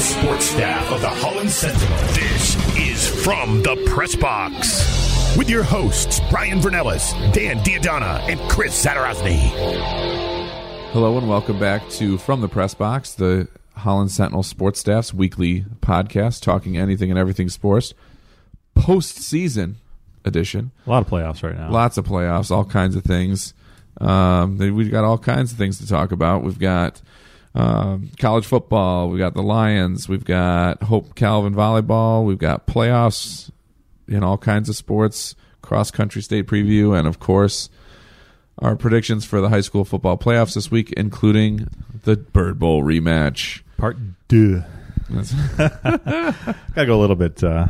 sports staff of the Holland Sentinel. This is From the Press Box with your hosts, Brian Vernellis, Dan D'Addona, and Chris Zadarozny. Hello and welcome back to From the Press Box, the Holland Sentinel Sports Staff's weekly podcast talking anything and everything sports. Postseason edition. A lot of playoffs right now. Lots of playoffs, all kinds of things. Um, we've got all kinds of things to talk about. We've got um, college football. We've got the Lions. We've got Hope Calvin volleyball. We've got playoffs in all kinds of sports, cross country state preview, and of course, our predictions for the high school football playoffs this week, including the Bird Bowl rematch. Part two. Gotta go a little bit uh,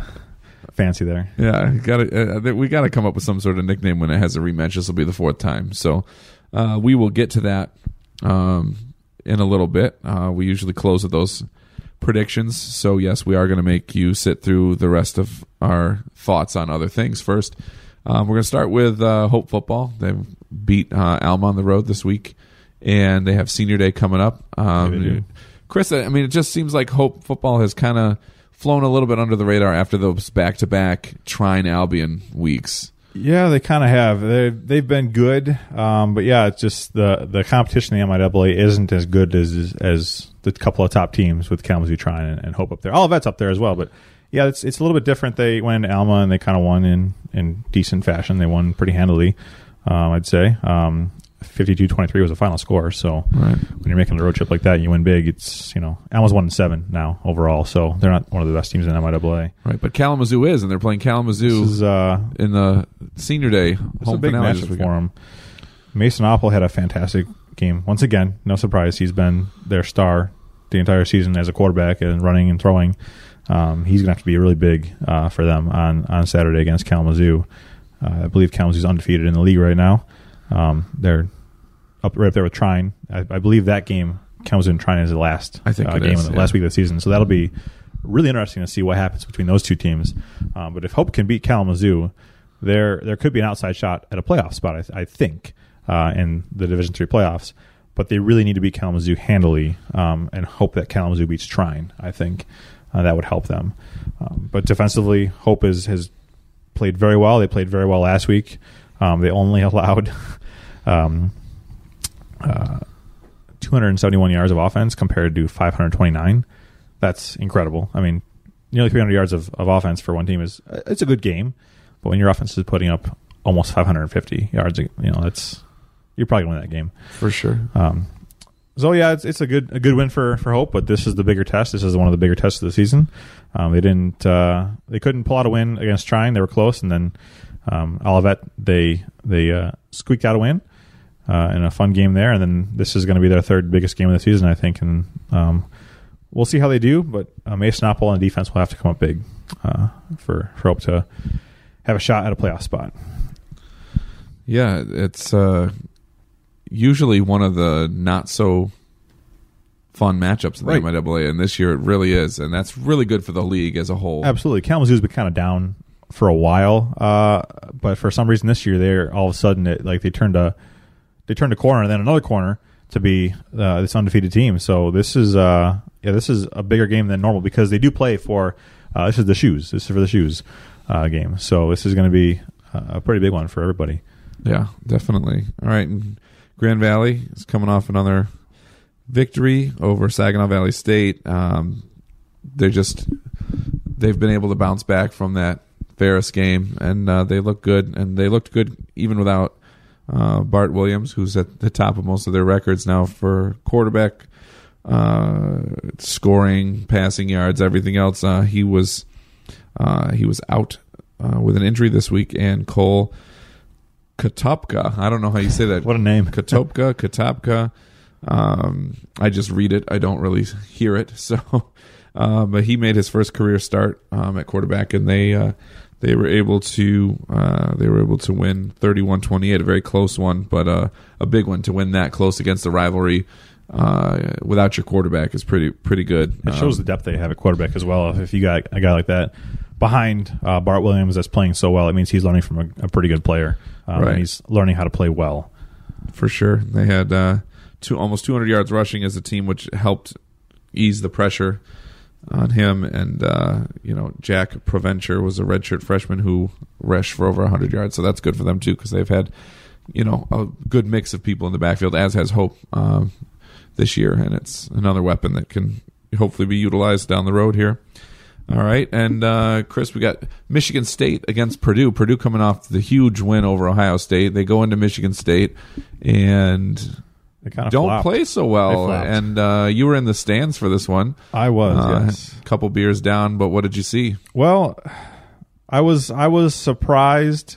fancy there. Yeah, got to uh, we got to come up with some sort of nickname when it has a rematch. This will be the fourth time, so uh, we will get to that um, in a little bit. Uh, we usually close with those predictions, so yes, we are going to make you sit through the rest of our thoughts on other things. First, um, we're going to start with uh, Hope football. They beat uh, Alma on the road this week, and they have Senior Day coming up. Um, Chris, I mean, it just seems like Hope football has kind of flown a little bit under the radar after those back-to-back Trine Albion weeks. Yeah, they kind of have. They they've been good, um, but yeah, it's just the the competition in the MIAA isn't as good as as the couple of top teams with Kalamazoo Trine and, and Hope up there. Olivet's up there as well, but yeah, it's it's a little bit different. They went into Alma and they kind of won in in decent fashion. They won pretty handily, um, I'd say. Um, 52-23 was the final score. So Right. when you're making a road trip like that, and you win big. It's you know Alma's one and seven now overall, so they're not one of the best teams in MIAA. Right, but Kalamazoo is, and they're playing Kalamazoo This is uh, in the Senior Day It's home a big finale matchup for them. Mason Oppel had a fantastic game. Once again, no surprise. He's been their star the entire season as a quarterback and running and throwing. Um, he's going to have to be really big uh, for them on, on Saturday against Kalamazoo. Uh, I believe Kalamazoo's undefeated in the league right now. Um, they're up right up there with Trine. I, I believe that game Kalamazoo and Trine is the last I think uh, it game is, of the yeah. last week of the season. So that'll be really interesting to see what happens between those two teams. Um, but if Hope can beat Kalamazoo, there there could be an outside shot at a playoff spot. I, th- I think uh, in the Division Three playoffs. But they really need to beat Kalamazoo handily um, and hope that Kalamazoo beats Trine. I think uh, that would help them. Um, but defensively, Hope is, has played very well. They played very well last week. Um, they only allowed um, uh, 271 yards of offense compared to 529. That's incredible. I mean, nearly 300 yards of, of offense for one team is it's a good game, but when your offense is putting up almost 550 yards, you know that's you're probably going to win that game. for sure. Um, so yeah, it's it's a good a good win for for Hope, but this is the bigger test. This is one of the bigger tests of the season. Um, they didn't uh, they couldn't pull out a win against Trine. They were close, and then um, Olivet they they uh, squeaked out a win uh, in a fun game there. And then this is going to be their third biggest game of the season, I think. And um, we'll see how they do. But uh, Mason Apple on defense will have to come up big uh, for for Hope to have a shot at a playoff spot. Yeah, it's uh, usually one of the not so fun matchups in the Right. MIAA, and this year it really is, and that's really good for the league as a whole. Absolutely. Kalamazoo's been kind of down for a while, uh, but for some reason this year they're all of a sudden it, like they turned a they turned a corner and then another corner to be uh, this undefeated team. So this is uh, yeah this is a bigger game than normal because they do play for uh, this is the shoes this is for the shoes uh, game. So this is going to be a pretty big one for everybody. Yeah, definitely. All right, and Grand Valley is coming off another victory over Saginaw Valley State. Um, they're just they've been able to bounce back from that Ferris game, and uh, they look good. And they looked good even without uh, Bart Williams, who's at the top of most of their records now for quarterback uh, scoring, passing yards, everything else. Uh, he was uh, he was out uh, with an injury this week, and Cole Katopka. I don't know how you say that. What a name. Katopka, Katopka. Um, I just read it. I don't really hear it. So, uh, but he made his first career start um, at quarterback, and they uh, they were able to uh, they were able to win 31-28, a very close one, but uh, a big one to win that close against the rivalry uh, without your quarterback is pretty pretty good. It shows the depth they have at quarterback as well. If you got a guy like that behind uh, Bart Williams that's playing so well, it means he's learning from a, a pretty good player. Um, Right. and he's learning how to play well. for sure. They had uh, two almost 200 yards rushing as a team, which helped ease the pressure on him. And uh, you know, Jack Provencher was a redshirt freshman who rushed for over 100 yards, so that's good for them too because they've had you know a good mix of people in the backfield, as has Hope um, this year, and it's another weapon that can hopefully be utilized down the road here. All right, and uh, Chris, we got Michigan State against Purdue. Purdue coming off the huge win over Ohio State. They go into Michigan State and They kind of don't flopped. play so well. And uh, you were in the stands for this one. I was. Uh, yes. couple beers down, but what did you see? Well, I was I was surprised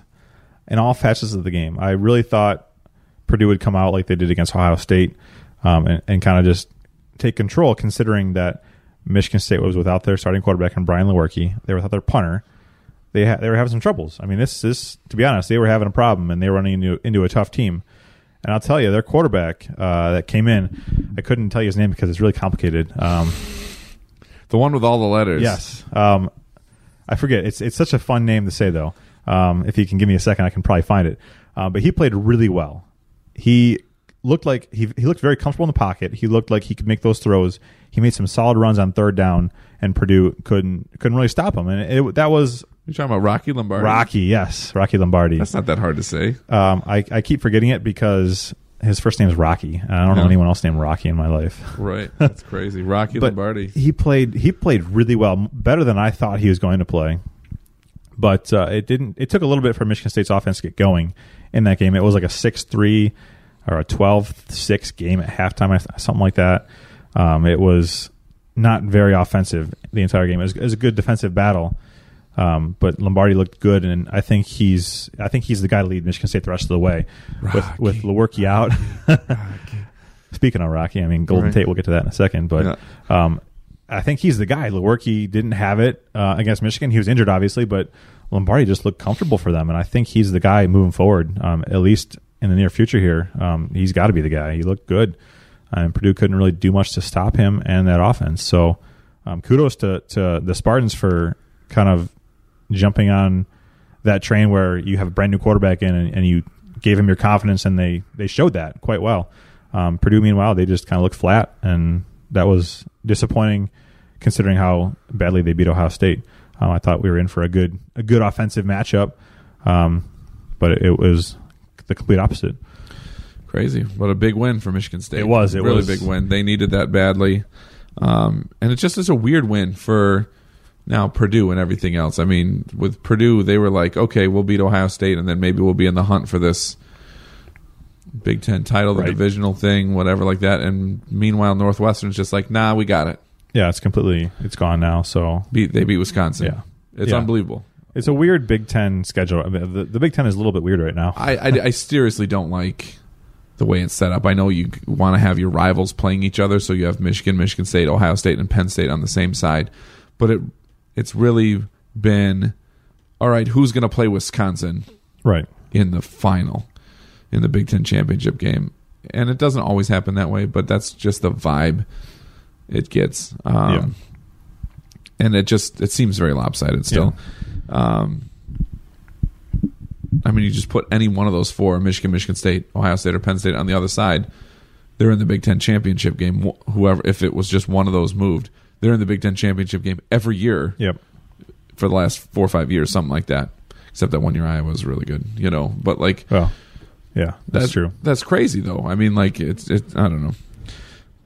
in all facets of the game. I really thought Purdue would come out like they did against Ohio State um, and, and kind of just take control, considering that Michigan State was without their starting quarterback and Brian Lewerke. They were without their punter. They ha- they were having some troubles. I mean, this this to be honest, they were having a problem and they were running into into a tough team. And I'll tell you, their quarterback uh, that came in, I couldn't tell you his name because it's really complicated. Um, The one with all the letters. Yes. Um, I forget. It's it's such a fun name to say though. Um, if you can give me a second, I can probably find it. Uh, but he played really well. He looked like he he looked very comfortable in the pocket. He looked like he could make those throws. He made some solid runs on third down, and Purdue couldn't couldn't really stop him. And it, that was You're talking about Rocky Lombardi. Rocky. Yes, Rocky Lombardi. That's not that hard to say. Um, I I keep forgetting it because his first name is Rocky. and I don't know Yeah. anyone else named Rocky in my life. Right. That's crazy. Rocky but Lombardi. he played he played really well, better than I thought he was going to play. But uh, it didn't. It took a little bit for Michigan State's offense to get going in that game. It was like a six three or a 12-6 game at halftime, I th- something like that. Um, it was not very offensive the entire game. It was, it was a good defensive battle. Um, but Lombardi looked good, and I think he's I think he's the guy to lead Michigan State the rest of the way with with Lewerke out. Speaking of Rocky, I mean Golden Right. Tate. We'll get to that in a second, but um, I think he's the guy. Lewerke didn't have it uh, against Michigan. He was injured, obviously, but Lombardi just looked comfortable for them, and I think he's the guy moving forward. Um, at least in the near future here, um, he's got to be the guy. He looked good, and Purdue couldn't really do much to stop him and that offense. So, um, kudos to to the Spartans for kind of jumping on that train where you have a brand new quarterback in and, and you gave him your confidence, and they they showed that quite well. Um, Purdue, meanwhile, they just kind of looked flat, and that was disappointing considering how badly they beat Ohio State. Um, I thought we were in for a good a good offensive matchup, um, but it, it was the complete opposite. Crazy. What a big win for Michigan State. It was, it really was. big win. They needed that badly. Um, and it just is a weird win for now Purdue and everything else. I mean, with Purdue, they were like, okay, we'll beat Ohio State, and then maybe we'll be in the hunt for this Big Ten title, the Right. divisional thing, whatever like that. And meanwhile, Northwestern's just like, nah, we got it. Yeah, it's completely it's gone now. So Beat they beat Wisconsin. Yeah. It's Yeah. unbelievable. it's a weird Big Ten schedule. I mean, the, the Big Ten is a little bit weird right now. I, I, I seriously don't like the way it's set up. I know you want to have your rivals playing each other, so you have Michigan, Michigan State, Ohio State, and Penn State on the same side. But it it's really been all right. Who's going to play Wisconsin Right. in the final in the Big Ten championship game? And it doesn't always happen that way, but that's just the vibe it gets. Um, And it just it seems very lopsided still. Um, I mean, you just put any one of those four Michigan, Michigan State, Ohio State, or Penn State on the other side. They're in the Big Ten championship game. Whoever, if it was just one of those moved, they're in the Big Ten championship game every year Yep. for the last four or five years, something like that. Except that one year Iowa was really good, you know. But like, Well, yeah, that's true. That's crazy, though. I mean, like, it's it. I don't know,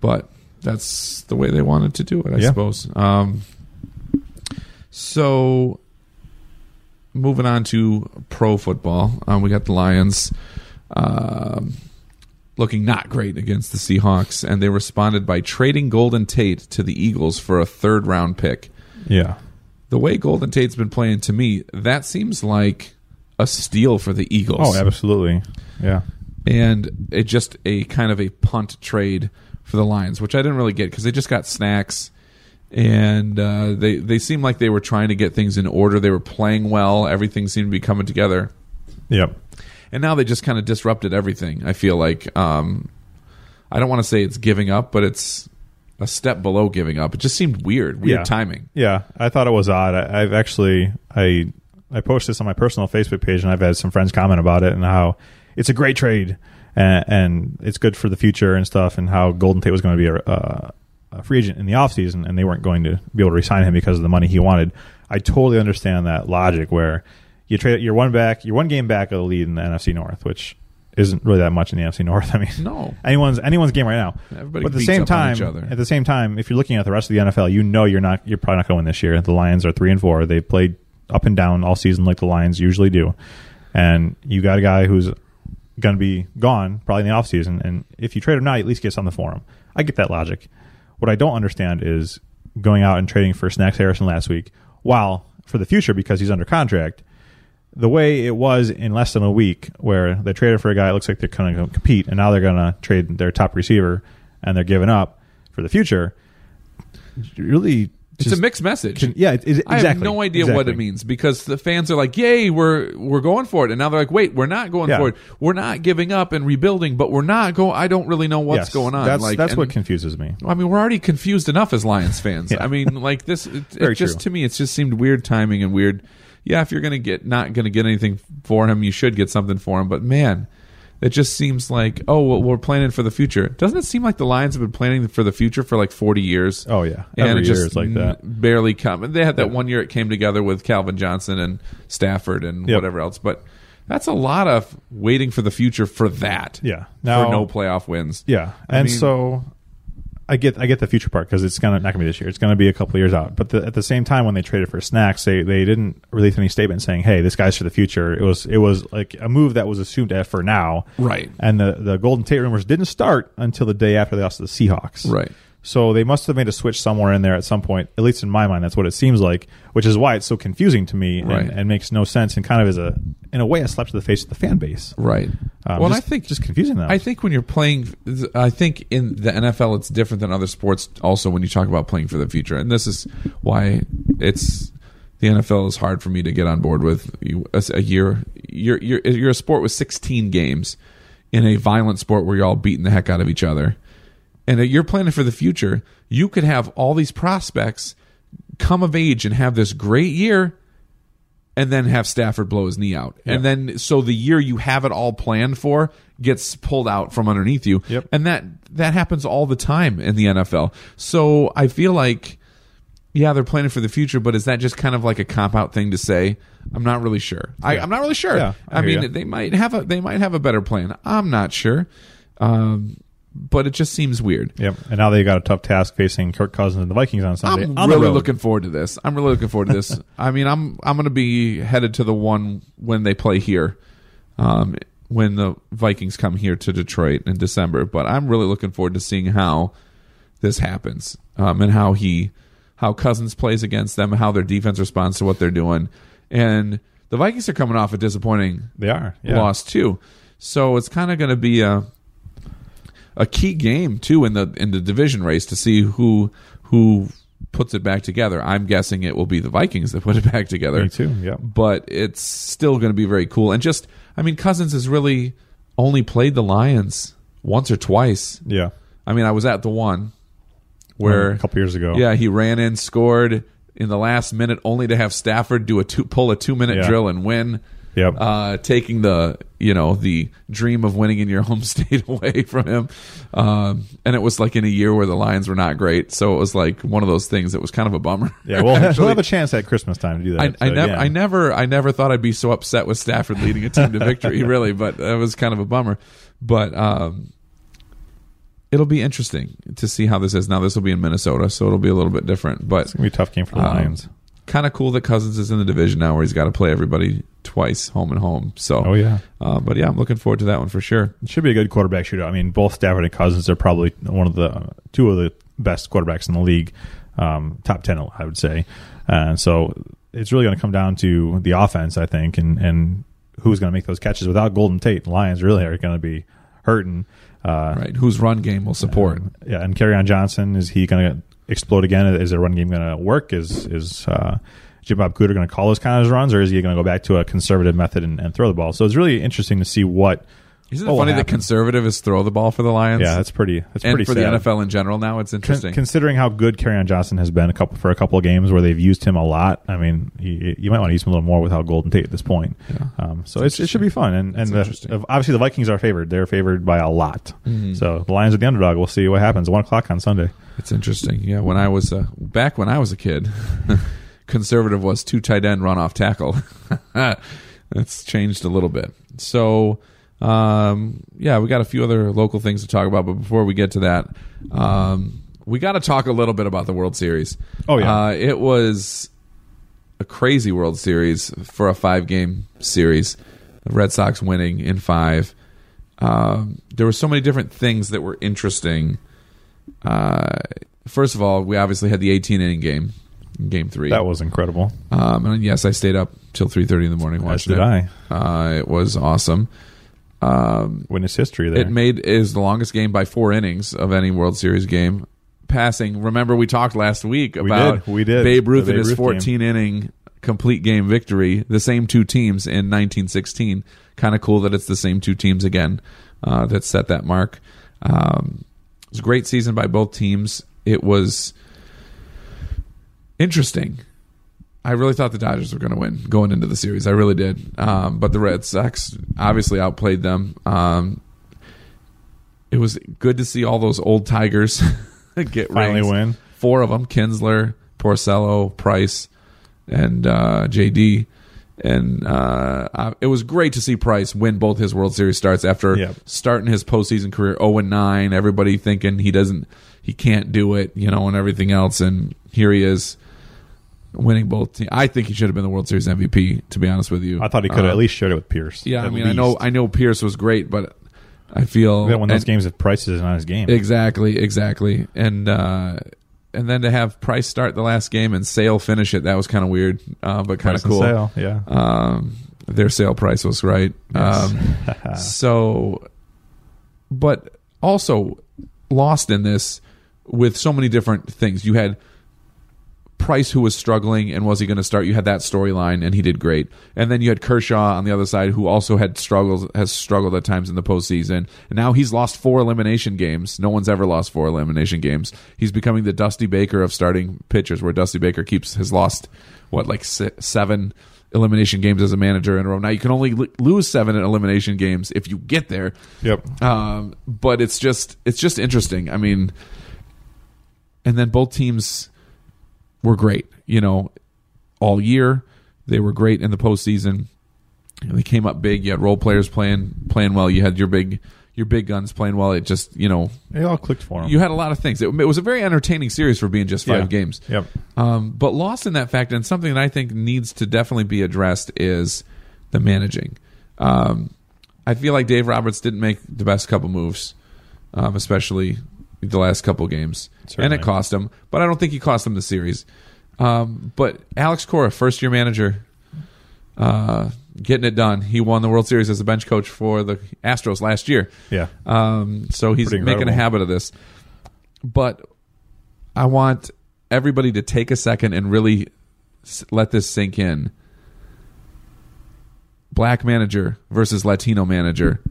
but that's the way they wanted to do it, I Yeah. suppose. Um, so, moving on to pro football, um, we got the Lions um, looking not great against the Seahawks, and they responded by trading Golden Tate to the Eagles for a third round pick. Yeah. The way Golden Tate's been playing, to me, that seems like a steal for the Eagles Oh, absolutely. Yeah. and it just a kind of a punt trade for the Lions, which I didn't really get because they just got snacks, and uh, they they seemed like they were trying to get things in order. They were playing well. Everything seemed to be coming together, Yep. And now they just kind of disrupted everything. I feel like um, I don't want to say it's giving up, but it's a step below giving up. It just seemed weird, weird Yeah. timing. Yeah, I thought it was odd. I, I've actually I I posted this on my personal Facebook page, and I've had some friends comment about it and how it's a great trade and, and it's good for the future and stuff, and how Golden Tate was going to be a, a, a free agent in the offseason and they weren't going to be able to resign him because of the money he wanted. I totally understand that logic where you trade you're one back, you're one game back of the lead in the NFC North, which isn't really that much in the NFC North. I mean, No. anyone's anyone's game right now. Everybody but at the beats same time, each other. at the same time, if you're looking at the rest of the NFL, you know you're not you're probably not going this year. The Lions are three and four. They played up and down all season like the Lions usually do, and you got a guy who's going to be gone probably in the offseason. And if you trade him now, you at least get something for him. I get that logic. What I don't understand is going out and trading for Snacks Harrison last week, while for the future because he's under contract the way it was in less than a week, where they traded for a guy, it looks like they're going to compete, and now they're going to trade their top receiver, and they're giving up for the future. Really, It's a mixed message. can- yeah, it, it, exactly. I have no idea what it means because the fans are like, "Yay, we're we're going for it," and now they're like, "Wait, we're not going Yeah. for it. We're not giving up and rebuilding, but we're not going. I don't really know what's Yes, going on." That's like, that's and- what confuses me. I mean, we're already confused enough as Lions fans. Yeah. I mean, like this. It, it just true. to me, it's just seemed weird timing and weird. Yeah, if you're gonna get not gonna get anything for him, you should get something for him. But man, it just seems like oh, well, we're planning for the future. Doesn't it seem like the Lions have been planning for the future for like 40 years? Oh yeah, and it year just is like that. n- barely come. And They had that one year it came together with Calvin Johnson and Stafford and Yep. whatever else. But that's a lot of waiting for the future for that. Yeah. for Now- no playoff wins. Yeah, and mean- so I get I get the future part because it's gonna not gonna be this year. It's gonna be a couple of years out. But the, at the same time, when they traded for Snacks, they they didn't release any statement saying, "Hey, this guy's for the future." It was it was like a move that was assumed at for now, Right. And the the Golden Tate rumors didn't start until the day after they lost to the Seahawks, Right. So they must have made a switch somewhere in there at some point. At least in my mind, that's what it seems like. Which is why it's so confusing to me and, Right. and makes no sense and kind of is a in a way a slap to the face of the fan base. Right. Um, well, just- I think just confusing them. I think when you're playing, I think in the NFL it's different than other sports. Also, when you talk about playing for the future, and this is why it's the NFL is hard for me to get on board with. A year, you're you're you're a sport with 16 games in a violent sport where you're all beating the heck out of each other, and you're planning for the future. You could have all these prospects come of age and have this great year and then have Stafford blow his knee out. And then so the year you have it all planned for gets pulled out from underneath you. Yep. And that that happens all the time in the NFL. So I feel like yeah, they're planning for the future, but is that just kind of like a cop out thing to say? I'm not really sure. I, Yeah. I'm not really sure. Yeah, I I, mean, ya. they might have a they might have a better plan. I'm not sure. Um, but it just seems weird. Yep. And now they got a tough task facing Kirk Cousins and the Vikings on Sunday. I'm on really looking forward to this. I'm really looking forward to this. I mean, I'm I'm going to be headed to the one when they play here, um, when the Vikings come here to Detroit in December. But I'm really looking forward to seeing how this happens um, and how he how Cousins plays against them, how their defense responds to what they're doing, and the Vikings are coming off a disappointing They are. Yeah. loss too. So it's kind of going to be a a key game too in the in the division race to see who who puts it back together. I'm guessing it will be the Vikings that put it back together. Me too. Yep. But it's still going to be very cool. And just I mean Cousins has really only played the Lions once or twice. Yeah. I mean I was at the one where a couple years ago. yeah, he ran in, scored in the last minute, only to have Stafford do a two, pull a two minute Yeah. drill and win. Yep. Uh, taking the you know the dream of winning in your home state away from him, um, and it was like in a year where the Lions were not great, so it was like one of those things that was kind of a bummer. Yeah. Well, Actually, we'll have a chance at Christmas time to do that. I, I never, yeah. I never, I never thought I'd be so upset with Stafford leading a team to victory, really. But that was kind of a bummer. But um, it'll be interesting to see how this is. Now this will be in Minnesota, so it'll be a little bit different. But It's gonna be a tough game for the um, Lions. Kind of cool that Cousins is in the division now, where he's got to play everybody twice, home and home. So, Oh yeah. uh, but yeah, I'm looking forward to that one for sure. It should be a good quarterback shootout. I mean, both Stafford and Cousins are probably one of the two of the best quarterbacks in the league, um, top ten, I would say. And so it's really going to come down to the offense, I think, and and who's going to make those catches. Without Golden Tate, the Lions really are going to be hurting. Uh, Right, whose run game will support? Yeah, and Kerryon Johnson is he going to explode again? Is their run game going to work? Is is uh, Jim Bob Cooter going to call those kind of runs, or is he going to go back to a conservative method and, and throw the ball? So it's really interesting to see what Isn't it will funny that happen. conservatives throw the ball for the Lions? Yeah, that's pretty. That's and pretty for sad. the NFL in general now, it's Con- interesting. considering how good Kerryon Johnson has been a couple for a couple of games where they've used him a lot. I mean, you, you might want to use him a little more without Golden Tate at this point. Yeah. Um, so it's, it should be fun. And and the, obviously the Vikings are favored. They're favored by a lot. Mm-hmm. So the Lions are the underdog. We'll see what happens. One o'clock on Sunday. It's interesting. Yeah, when I was uh, back when I was a kid, conservative was two tight end run off tackle. That's changed a little bit. So, um, yeah, we got a few other local things to talk about, but before we get to that, um, we got to talk a little bit about the World Series. Oh, yeah. uh, it was a crazy World Series for a five game series. The Red Sox winning in five. Um, there were so many different things that were interesting. Uh, first of all, we obviously had the 18 inning game, in game three. That was incredible. Um, and yes, I stayed up till 3:30 in the morning As watching did it. I. Uh, it was awesome. Um, Witness history there. it made is the longest game by four innings of any World Series game. Passing. Remember, we talked last week We about did. We did. Babe Ruth and his Ruth 14 inning complete game victory. The same two teams in 1916. Kind of cool that it's the same two teams again uh, that set that mark. Um, it was a great season by both teams. It was interesting. I really thought the Dodgers were going to win going into the series. I really did. Um, but the Red Sox obviously outplayed them. Um, it was good to see all those old Tigers get Finally rings. win. Four of them: Kinsler, Porcello, Price, and uh, JD. And uh, it was great to see Price win both his World Series starts after Yep. starting his postseason career 0 and 9. Everybody thinking he doesn't, he can't do it, you know, and everything else. And here he is winning both. teams. I think he should have been the World Series MVP. To be honest with you, I thought he could have Uh, at least shared it with Pierce. Yeah, I mean, I know. I know Pierce was great, but I feel That one of those and- games if Price is not his game. Exactly, exactly, and uh, and then to have Price start the last game and Sale finish it, that was kind of weird, uh, but kind of cool. Sale, yeah. Um, their sale price was right. Um, so, but also lost in this with so many different things. You had Price who was struggling and was he going to start? You had that storyline and he did great. And then you had Kershaw on the other side who also had struggles has struggled at times in the postseason. And now he's lost four elimination games. No one's ever lost four elimination games. He's becoming the Dusty Baker of starting pitchers, where Dusty Baker keeps has lost what like seven elimination games as a manager in a row. Now you can only l- lose seven elimination games if you get there. Yep. Um, but it's just it's just interesting. I mean, and then both teams were great. You know, all year they were great in the postseason. They came up big. You had role players playing playing well. You had your big your big guns playing well. It just you know It all clicked for them. you had a lot of things. It, it was a very entertaining series for being just five Yeah. games. Yep. Um, but lost in that fact, and something that I think needs to definitely be addressed is the managing. Um, I feel like Dave Roberts didn't make the best couple moves, um, especially the last couple games, and it cost him. But I don't think he cost him the series. Um, but Alex Cora, first year manager, uh, getting it done. He won the World Series as a bench coach for the Astros last year. Yeah. Um, so he's Pretty making a habit of this. But I want everybody to take a second and really let this sink in. Black manager versus Latino manager,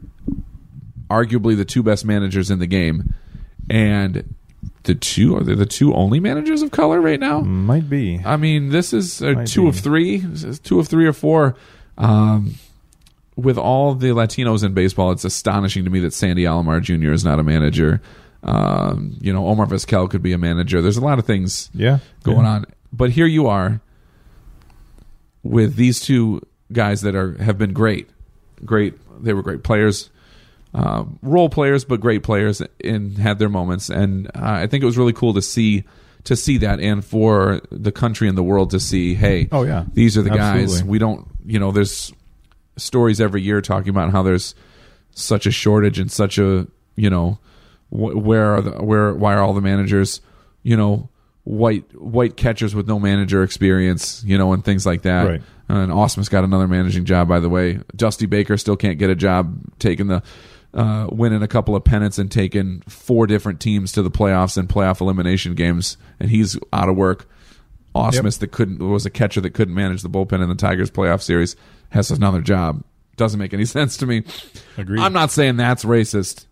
arguably the two best managers in the game, and the two are they the two only managers of color right now? Might be. I mean, this is uh, two be. of three, two of three or four. Um, with all the Latinos in baseball, it's astonishing to me that Sandy Alomar Jr. is not a manager. Um, you know, Omar Vizquel could be a manager. There's a lot of things Yeah. going Yeah. on, but here you are with these two guys that are have been great, great. They were great players, uh, role players, but great players, and had their moments. And uh, I think it was really cool to see to see that, and for the country and the world to see, hey, Oh, yeah. these are the guys. We don't, you know, there's stories every year talking about how there's such a shortage and such a, you know, wh- where are the where why are all the managers, you know, white white catchers with no manager experience, you know, and things like that. Right. And Ausmus got another managing job, by the way. Dusty Baker still can't get a job, taking the uh, winning a couple of pennants and taking four different teams to the playoffs and playoff elimination games, and he's out of work. Ausmus that couldn't was a catcher that couldn't manage the bullpen in the Tigers playoff series has another job. doesn't make any sense to me. Agreed. I'm not saying that's racist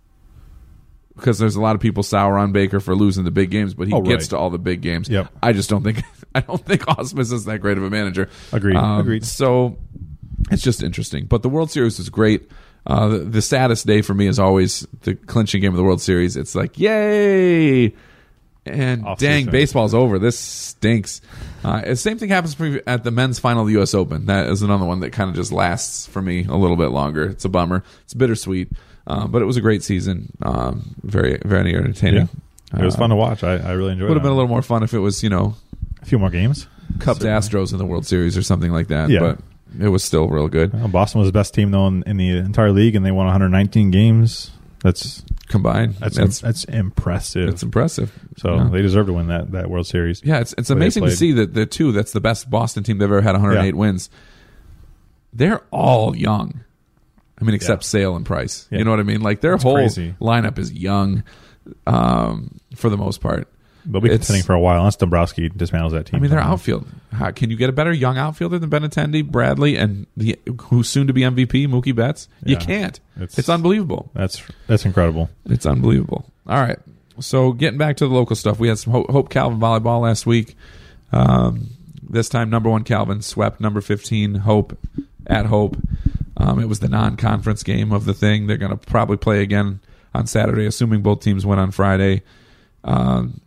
because there's a lot of people sour on Baker for losing the big games, but he Oh, gets to all the big games. Yep. I just don't think I don't think Ausmus is that great of a manager. Agreed. Um, Agreed. So it's just interesting. But the World Series is great. Uh, the, the saddest day for me is always the clinching game of the World Series. It's like, yay! And Off dang, season. baseball's over. This stinks. Uh, same thing happens for me at the men's final of the U.S. Open. That is another one that kind of just lasts for me a little bit longer. It's a bummer. It's bittersweet, uh, but it was a great season. Um, very, very entertaining. Yeah. It was Uh, fun to watch. I, I really enjoyed Would it. Would have been a little more fun if it was, you know, a few more games. Cubs Certainly. Astros in the World Series or something like that. Yeah. But it was still real good Well, Boston was the best team though in, in the entire league, and they won 119 games. That's combined. that's That's that's, impressive. it's impressive. so yeah. they deserve to win that that World Series. Yeah, it's it's amazing to see that the two that's the best Boston team they've ever had 108 Yeah. wins. They're all young. I mean, except Yeah. Sale and Price. You know what I mean? Like their That's whole crazy. lineup is young, um, for the most part. They'll be It's- contending for a while unless Dombrowski dismantles that team. I mean, their somehow. outfield. How, can you get a better young outfielder than Benintendi, Bradley, and the who's soon to be MVP, Mookie Betts? You Yeah. can't. It's, It's- unbelievable. That's that's incredible. It's unbelievable. All right. So getting back to the local stuff, we had some Hope, Hope Calvin volleyball last week. Um, this time, number one Calvin swept number fifteen Hope at Hope. Um, it was the non-conference game of the thing. They're going to probably play again on Saturday, assuming both teams win on Friday. Um,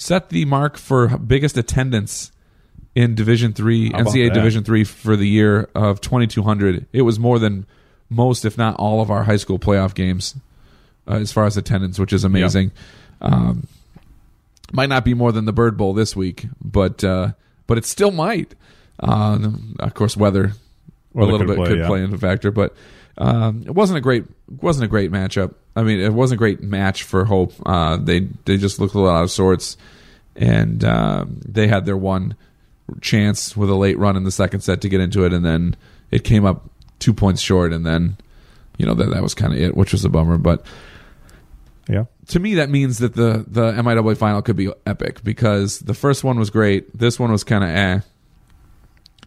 set the mark for biggest attendance in Division Three, NCAA that? Division Three for the year of 2,200. It was more than most, if not all, of our high school playoff games uh, as far as attendance, which is amazing. Um, might not be more than the Bird Bowl this week, but uh, but it still might. Uh, of course, weather Weather a little could bit play, could yeah. play into factor, but um, it wasn't a great wasn't a great matchup. I mean, it wasn't a great match for Hope. Uh, they they just looked a little out of sorts, and um, they had their one chance with a late run in the second set to get into it, and then it came up two points short, and then you know that that was kind of it, which was a bummer. But Yeah. to me, that means that the the MIAA final could be epic because the first one was great. This one was kind of eh.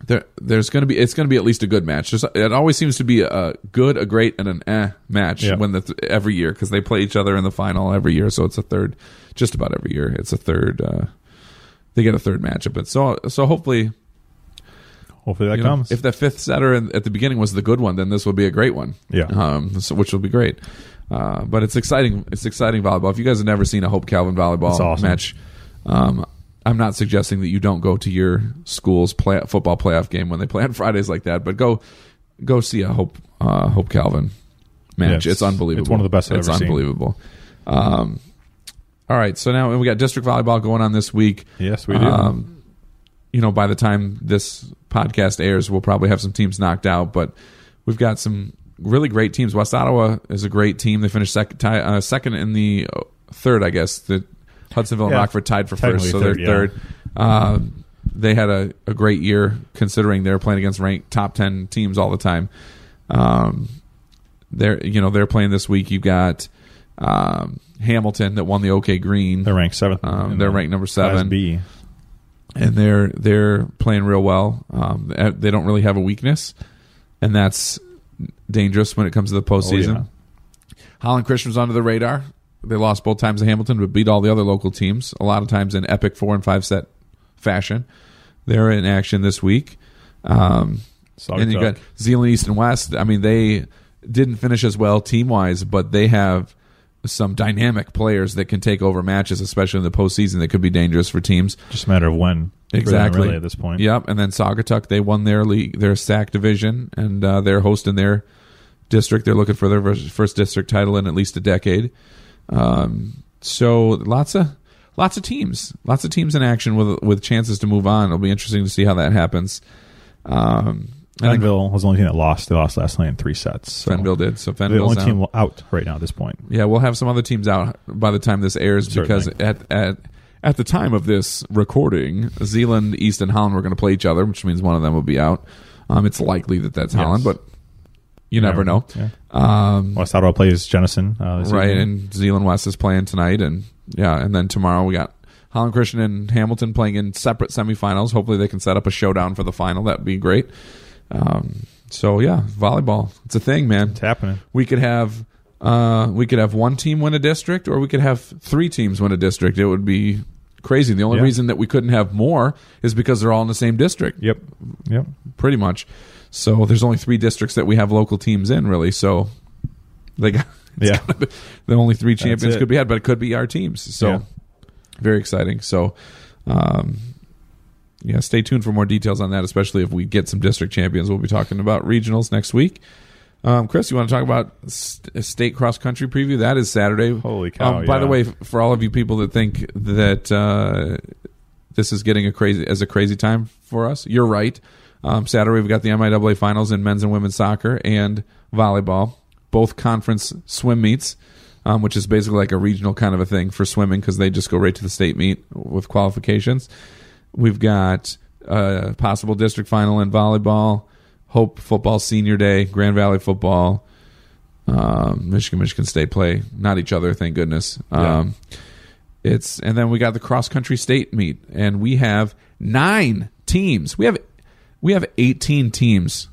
There, there's going to be it's going to be at least a good match. There's, it always seems to be a good, a great, and an eh match Yeah. when the every year because they play each other in the final every year. So it's a third, just about every year. It's a third. Uh, they get a third matchup, but so so hopefully Hopefully that you know, comes. if the fifth setter in- at the beginning was the good one, then this will be a great one. Yeah. um, so, which will be great. Uh, but it's exciting. It's exciting volleyball. If you guys have never seen a Hope Calvin volleyball awesome. match, um, I'm not suggesting that you don't go to your school's play, football playoff game when they play on Fridays like that. But go go see a Hope uh, Hope Calvin match. Yeah, it's, it's- unbelievable. it's one of the best I've It's ever seen. unbelievable. Um, all right, so now we got district volleyball going on this week. yes, we do. Um, you know, by the time this podcast airs, we'll probably have some teams knocked out, but we've got some really great teams. West Ottawa is a great team. They finished second, tie, uh, second in the uh, third, I guess. The Hudsonville and Yeah, Rockford tied for first, so third, they're yeah. third. Um, they had a, a great year considering they're playing against ranked top ten teams all the time. Um, they're you know they're playing this week. You've got um, Hamilton that won the OK Green. they're ranked seventh. um, they're the ranked number seven B. and they're they're playing real well. Um, they- they don't really have a weakness, and that's dangerous when it comes to the postseason. Holland Christian was under the radar. They lost both times to Hamilton, but beat all the other local teams. A lot of times in epic four and five set fashion. They're in action this week. Um, and you got Zeeland East and West. I mean, they didn't finish as well team wise, but they have some dynamic players that can take over matches, especially in the postseason. That could be dangerous for teams. just a matter of when. Exactly. Really, really at this point. Yep. And then Saugatuck, they won their league, their SAC division, and uh, they're hosting their district. They're looking for their first district title in at least a decade. Um, so lots of lots of teams, lots of teams in action with with chances to move on. It'll be interesting to see how that happens. Um, Fenville was the only team that lost. They lost last night in three sets. So Fenville did. So the only out. team out right now at this point. Yeah, we'll have some other teams out by the time this airs because at at at the time of this recording, Zeeland, East, and Holland were going to play each other, which means one of them will be out. Um, it's likely that that's Yes. Holland, but you never know. Yeah. Um, West Ottawa plays Jenison. Uh, right, evening. and Zeeland West is playing tonight, and yeah, and then tomorrow we got Holland Christian and Hamilton playing in separate semifinals. Hopefully, they can set up a showdown for the final. That'd be great. Um, So yeah, volleyball. It's a thing, man. It's happening. We could have uh, we could have one team win a district, or we could have three teams win a district. It would be crazy. The only Yeah. reason that we couldn't have more is because they're all in the same district. Yep. Yep. pretty much. So there's only three districts that we have local teams in, really. So they got Yeah. the only three champions could be had, but it could be our teams. So Yeah. very exciting. So um, yeah, stay tuned for more details on that, especially if we get some district champions. We'll be talking about regionals next week. Um, Chris, you want to talk about st- state cross country preview? That is Saturday. Holy cow, Um, by the way, for all of you people that think that uh, this is getting a crazy as a crazy time for us, you're right. Um, Saturday we've got the MIAA finals in men's and women's soccer and volleyball, both conference swim meets, um, which is basically like a regional kind of a thing for swimming because they just go right to the state meet with qualifications. We've got a possible district final in volleyball, Hope football senior day, Grand Valley football, um, Michigan, Michigan State play not each other, thank goodness. Um, It's and then we got the cross country state meet, and we have nine teams. We have we have eighteen teams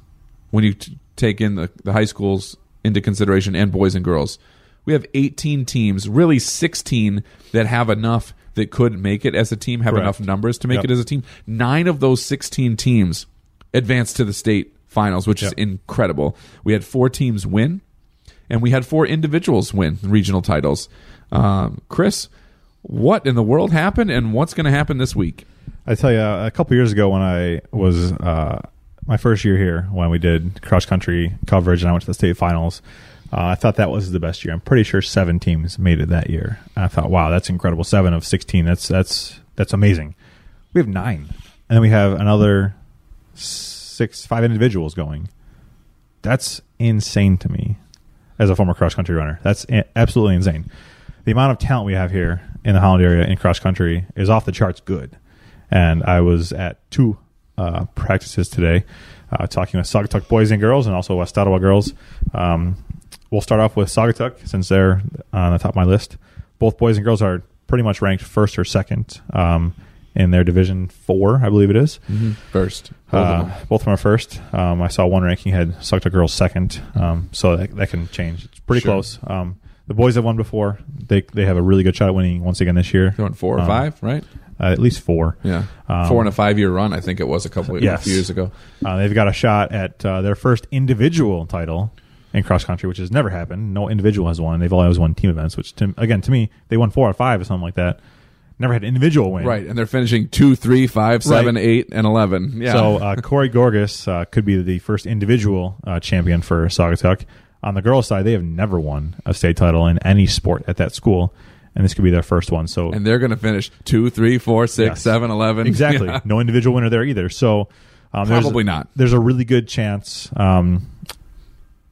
when you t- take in the, the high schools into consideration and boys and girls. We have 18 teams, really 16 that have enough that could make it as a team, have Correct. enough numbers to make Yep. it as a team. Nine of those 16 teams advanced to the state finals, which is incredible. We had four teams win, and we had four individuals win regional titles. Um, Chris, what in the world happened, and what's going to happen this week? I tell you, a couple years ago when I was uh, my first year here, when we did cross country coverage and I went to the state finals, uh, I thought that was the best year. I'm pretty sure seven teams made it that year. And I thought, wow, that's incredible. Seven of sixteen. That's that's that's amazing. We have nine, and then we have another six, five individuals going. That's insane to me as a former cross country runner. That's absolutely insane. The amount of talent we have here in the Holland area in cross country is off the charts good. And I was at two uh, practices today, uh, talking with Saugatuck boys and girls, and also West Ottawa girls. Um, we'll start off with Saugatuck since they're on the top of my list. Both boys and girls are pretty much ranked first or second um, in their division four, I believe it is. First, both of Uh, them. both of them are first. Um, I saw one ranking had Saugatuck girls second, um, so that, that can change. It's pretty Sure. close. Um, the boys have won before. They they have a really good shot at winning once again this year. They went four or Um, five, right? Uh, at least four. Yeah, Um, four and a five year run. I think it was a couple of Yes. a few years ago. Uh, they've got a shot at uh, their first individual title in cross country, which has never happened. No individual has won. They've always won team events, which to, again to me they won four or five or something like that. Never had an individual win. Right, and they're finishing two, three, five, seven, eight, and eleven. Yeah. So uh, Corey Gorgas uh, could be the first individual uh, champion for Saugatuck. On the girls' side, they have never won a state title in any sport at that school, and this could be their first one. So and they're going to finish two, three, four, six, Yes. seven, eleven. exactly, Yeah. no individual winner there either. So um, there's- Probably not. There's a really good chance um,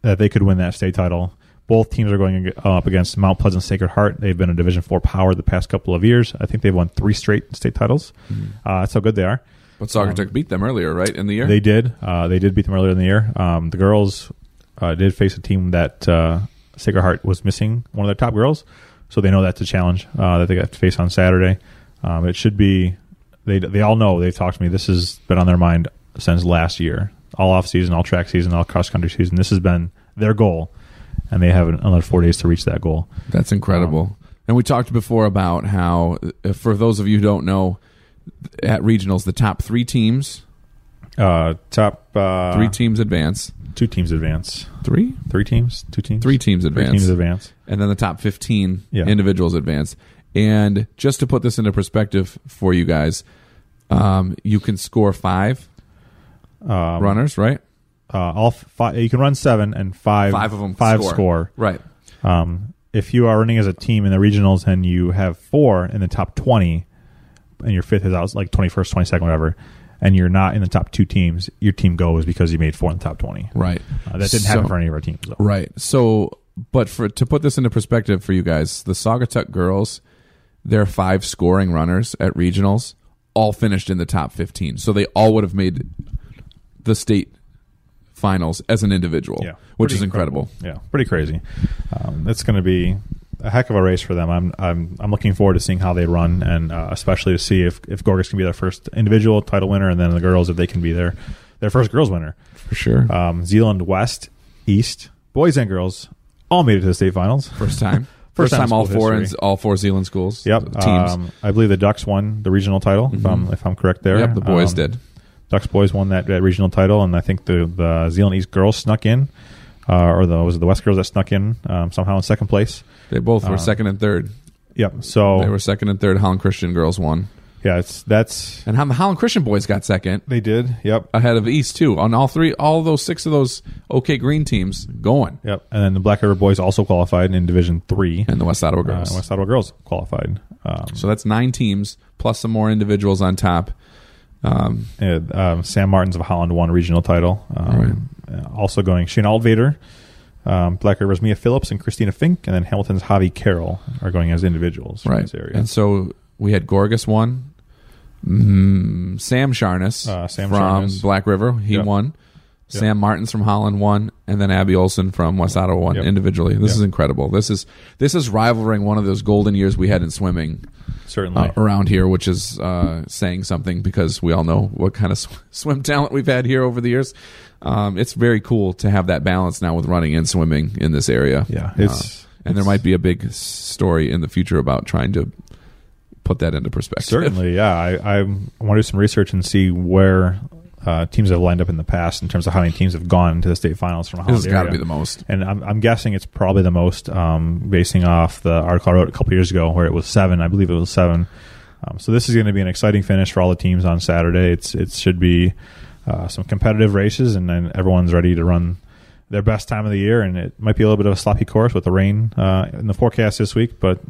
that they could win that state title. Both teams are going up against Mount Pleasant Sacred Heart. They've been a Division Four power the past couple of years. I think they've won three straight state titles. Mm-hmm. Uh, that's how good they are. But Saugatuck beat them earlier, right in the year. They did. Uh, they did beat them earlier in the year. Um, the girls uh, did face a team that uh, Sacred Heart was missing one of their top girls, so they know that's a challenge uh, that they got to face on Saturday. Um, it should be. They they all know. They've talked to me. This has been on their mind since last year. All off season, all track season, all cross country season. This has been their goal, and they have another four days to reach that goal. That's incredible. and we talked before about how, uh, for those of you who don't know, at regionals, the top three teams, Uh, top uh, three teams advance. two teams advance. Three, Three teams, two teams, three teams advance, three teams advance. And then the top 15 Yeah. individuals advance. And just to put this into perspective for you guys, um, you can score five Um, runners, right? uh, all five. You can run seven, and five. Five of them Five score. score. Right. Um, if you are running as a team in the regionals and you have four in the top twenty, and your fifth is out like twenty first, twenty second, whatever, and you're not in the top two teams, your team goes because you made four in the top twenty. Right. Uh, that didn't happen for any of our teams. Though. Right. So, but for to put this into perspective for you guys, the Saugatuck girls, their five scoring runners at regionals all finished in the top 15. So they all would have made the state finals as an individual, Yeah, which is incredible. Yeah, pretty crazy. Um, that's going to be a heck of a race for them. I'm I'm I'm looking forward to seeing how they run, and uh, especially to see if if Gorgas can be their first individual title winner, and then the girls if they can be their their first girls winner. for sure. Um, Zeeland West, East, boys and girls all made it to the state finals. First time. First First, time time, all four in, all four Zeeland schools. Yep. teams. Um, I believe the Ducks won the regional title, if, I'm, if I'm correct there. yep, the boys Um, did. Ducks boys won that, that regional title, and I think the, the Zeeland East girls snuck in, uh, or the was it the West girls that snuck in um, somehow in second place. They both were um, second and third. Yep. So They were second and third. Holland Christian girls won, yeah, it's that's and the Holland Christian boys got second they did. Yep. ahead of East too. On all three, all those six of those OK Green teams going, Yep. And then the Black River boys also qualified in Division Three. and the West Ottawa Uh, girls. West Ottawa girls qualified. Um, so that's nine teams plus some more individuals on top. Um, and, um, Sam Martins of Holland won regional title. Um, uh, Also going Shane Aldvader, um, Black River's Mia Phillips and Christina Fink, and then Hamilton's Javi Carroll are going as individuals from right. this area. And so we had Gorgas won. Mm, Sam Sharness Uh, Sam from Sharness. Black River, he Yep. won. Yep. Sam Martins from Holland won, and then Abby Olson from West Ottawa won Yep. individually. This is incredible. This is this is rivaling one of those golden years we had in swimming Certainly. uh, around here, which is uh, saying something because we all know what kind of sw- swim talent we've had here over the years. Um, it's very cool to have that balance now with running and swimming in this area. Yeah, Uh, it's- and there might be a big s- story in the future about trying to put that into perspective. Certainly, yeah. I, I want to do some research and see where uh, teams have lined up in the past in terms of how many teams have gone to the state finals from a This has got to be the most. And I'm, I'm guessing it's probably the most, um, basing off the article I wrote a couple years ago where it was seven. I believe it was seven. Um, so this is going to be an exciting finish for all the teams on Saturday. It's it should be uh, some competitive races, and then everyone's ready to run their best time of the year. And it might be a little bit of a sloppy course with the rain uh, in the forecast this week, but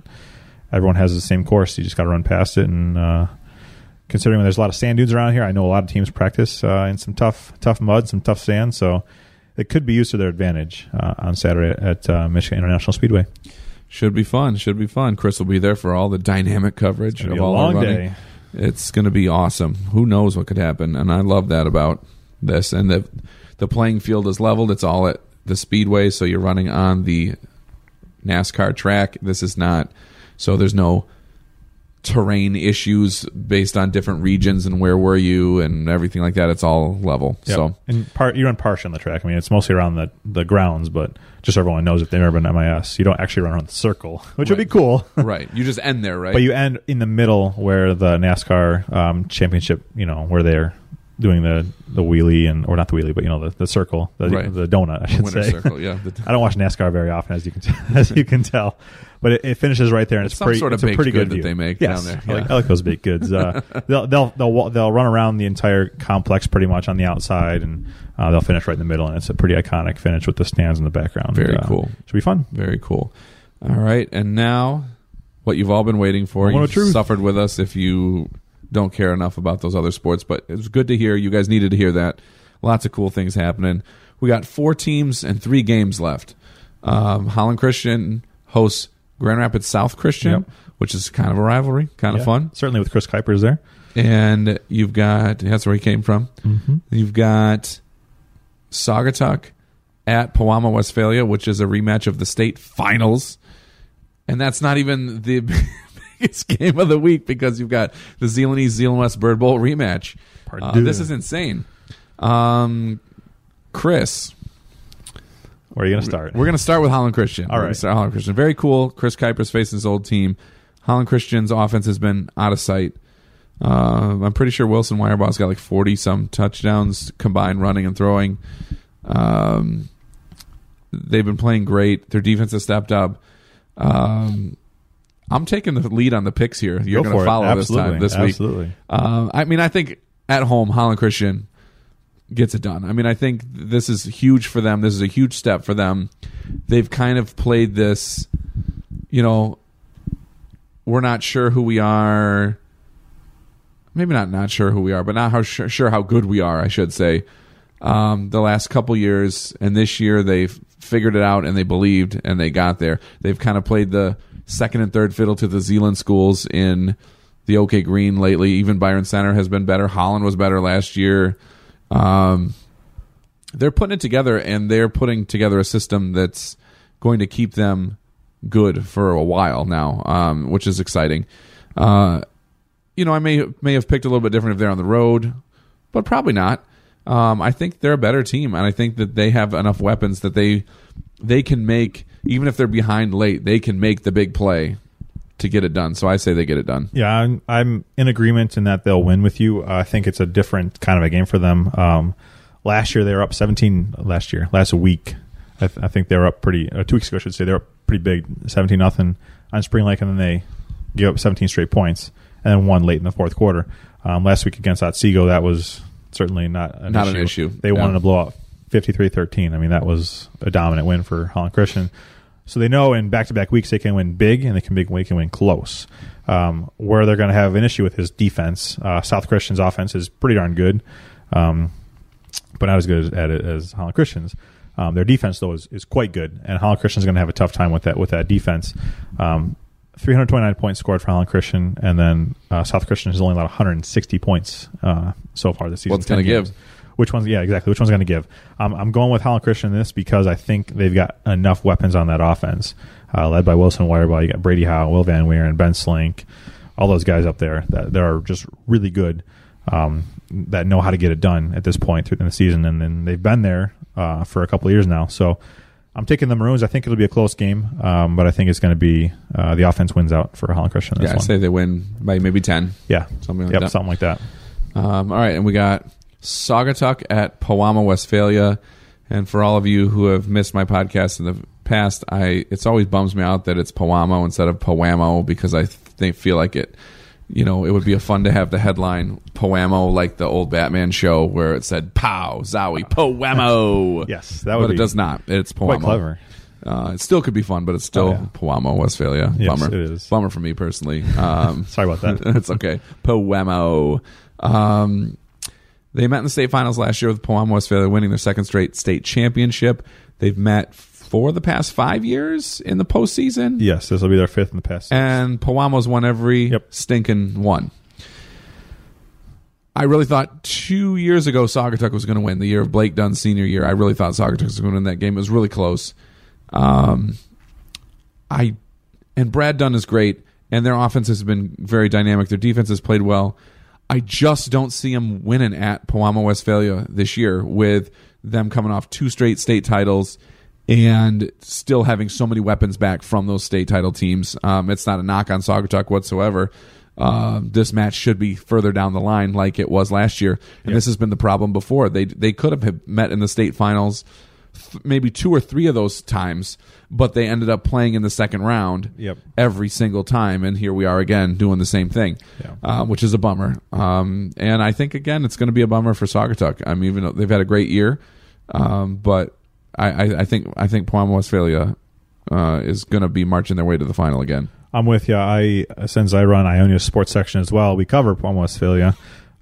everyone has the same course. You just got to run past it. And uh, considering there's a lot of sand dunes around here, I know a lot of teams practice uh, in some tough tough mud, some tough sand. So it could be used to their advantage uh, on Saturday at uh, Michigan International Speedway. Should be fun. Should be fun. Chris will be there for all the dynamic coverage of all our running. day. It's going to be awesome. Who knows what could happen? And I love that about this. And the the playing field is leveled. It's all at the speedway, so you're running on the NASCAR track. This is not so. There's no terrain issues based on different regions and where were you and everything like that. It's all level. Yep. So and part you run partial on the track. I mean, it's mostly around the, the grounds, but just so everyone knows if they've ever been MIS, you don't actually run around the circle, which would be cool. right, you just end there, right? But you end in the middle where the NASCAR um, championship, you know, where they're doing the, the wheelie and or not the wheelie, but you know the, the circle, the, Right. the donut. I should winner say. circle. Yeah, The- I don't watch NASCAR very often, as you can as you can tell, but it, it finishes right there, and It's it's, pretty. sort of it's a pretty good good that they make yes, down there. I, like, I like those baked goods. Uh, they'll they'll they'll they'll run around the entire complex pretty much on the outside, and uh, they'll finish right in the middle, and it's a pretty iconic finish with the stands in the background. Very Uh, cool. Should be fun. Very cool. All right, and now what you've all been waiting for. You suffered with us if you don't care enough about those other sports, but it was good to hear. You guys needed to hear that. Lots of cool things happening. We got four teams and three games left. Um, Holland Christian hosts Grand Rapids South Christian, Yep. which is kind of a rivalry, kind Yeah. of fun. Certainly with Chris Kuipers there. And you've got that's where he came from. Mm-hmm. You've got Saugatuck at Pewamo, Westphalia, which is a rematch of the state finals. And that's not even the biggest game of the week because you've got the Zeeland East Zeeland West Bird Bowl rematch. Uh, this is insane. Um, Chris, Where are you going to start? we're going to start with Holland Christian. All right. Start Holland Christian. Very cool. Chris Kuiper's facing his old team. Holland Christian's offense has been out of sight. Uh, I'm pretty sure Wilson Wirebaugh's got like 40 some touchdowns combined running and throwing. Um, they've been playing great. Their defense has stepped up. Um, I'm taking the lead on the picks here. You're Go going to follow this time this Absolutely. week. Um, I mean, I think at home Holland Christian gets it done. I mean, I think this is huge for them. This is a huge step for them. They've kind of played this, you know, we're not sure who we are. Maybe not not sure who we are, but not how sure, sure how good we are. I should say. Um, the last couple years and this year they've figured it out and they believed and they got there. They've kind of played the second and third fiddle to the Zeeland schools in the OK Green lately. Even Byron Center has been better. Holland was better last year. Um, they're putting it together and they're putting together a system that's going to keep them good for a while now, um, which is exciting. Uh, you know, I may may have picked a little bit different if they're on the road, but probably not. Um, I think they're a better team, and I think that they have enough weapons that they they can make even if they're behind late, they can make the big play to get it done. So I say they get it done. Yeah, I'm, I'm in agreement in that they'll win with you. Uh, I think it's a different kind of a game for them. Um, last year they were up 17. Last year, last week, I, th- I think they were up pretty. Uh, two weeks ago, I should say they were up pretty big, 17 nothing on Spring Lake, and then they gave up 17 straight points and then won late in the fourth quarter. Um, last week against Otsego, that was certainly not an Not issue. an issue. They Yeah. wanted to blow out 53-13. I mean, that was a dominant win for Holland Christian. So they know in back-to-back weeks they can win big and they can big they can win close. Um, where they're going to have an issue with his defense. Uh, South Christian's offense is pretty darn good, um, but not as good at it as Holland Christian's. Um, their defense though is, is quite good, and Holland Christian's going to have a tough time with that with that defense. Um, 329 points scored for Holland Christian, and then uh, South Christian has only allowed 160 points uh, so far this season. What's 10 games. give? Which one's yeah exactly? Which one's going to give? Um, I'm going with Holland Christian in this because I think they've got enough weapons on that offense, uh, led by Wilson Wireball. You got Brady Howe, Will Van Weeren, Ben Slink, all those guys up there that, that are just really good. Um, that know how to get it done at this point in the season, and then they've been there uh, for a couple of years now. So I'm taking the Maroons. I think it'll be a close game, um, but I think it's going to be uh, the offense wins out for Holland Christian. Yeah, I one. say they win by maybe ten. yeah, something like yep, that. something like that. Um, all right, and we got Saugatuck at Powama, Westphalia. And for all of you who have missed my podcast in the past, I it's always bums me out that it's Powamo instead of Powamo because I th- feel like it. You know, it would be a fun to have the headline Powamo like the old Batman show where it said "Pow Zowie Powamo." Yes, that would but it does not. It's Powamo. quite clever. Uh, it still could be fun, but it's still Oh, yeah. Powamo, Westphalia. Yes, Bummer. it is. Bummer for me personally. Um, Sorry about that. it's okay. Poemo. Um, they met in the state finals last year with Poemo Westphalia winning their second straight state championship. They've met for the past five years in the postseason. Yes, this will be their fifth in the past. And Powamo's won every Yep. stinking one. I really thought two years ago Saugatuck was going to win the year of Blake Dunn's senior year. I really thought Saugatuck was going to win that game. It was really close. Um, I and Brad Dunn is great, and their offense has been very dynamic. Their defense has played well. I just don't see them winning at Pewamo Westphalia this year with them coming off two straight state titles and still having so many weapons back from those state title teams. Um, it's not a knock on Saugatuck whatsoever. Uh, this match should be further down the line, like it was last year, and this has been the problem before. They they could have met in the state finals, th- maybe two or three of those times, but they ended up playing in the second round Yep. every single time, and here we are again doing the same thing, Yeah. uh, which is a bummer. Um, and I think again it's going to be a bummer for Saugatuck. I mean, even though they've had a great year, um, but I, I, I think I think Palm Westphalia uh, is going to be marching their way to the final again. I'm with you. I since I run Ionia's sports section as well, we cover Palm Westphalia.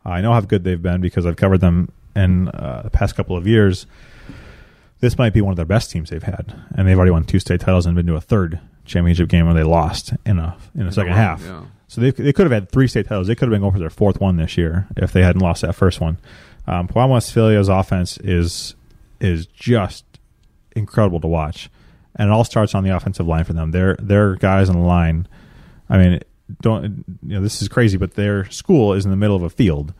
I know how good they've been because I've covered them in uh, the past couple of years. This might be one of their best teams they've had, and they've already won two state titles and been to a third championship game where they lost in a in a second half. yeah. So they they could have had three state titles. They could have been going for their fourth one this year if they hadn't lost that first one. Um, Palm Westphalia's offense is is just incredible to watch, and it all starts on the offensive line for them. Their their guys on the line. I mean, don't you know this is crazy, but their school is in the middle of a field,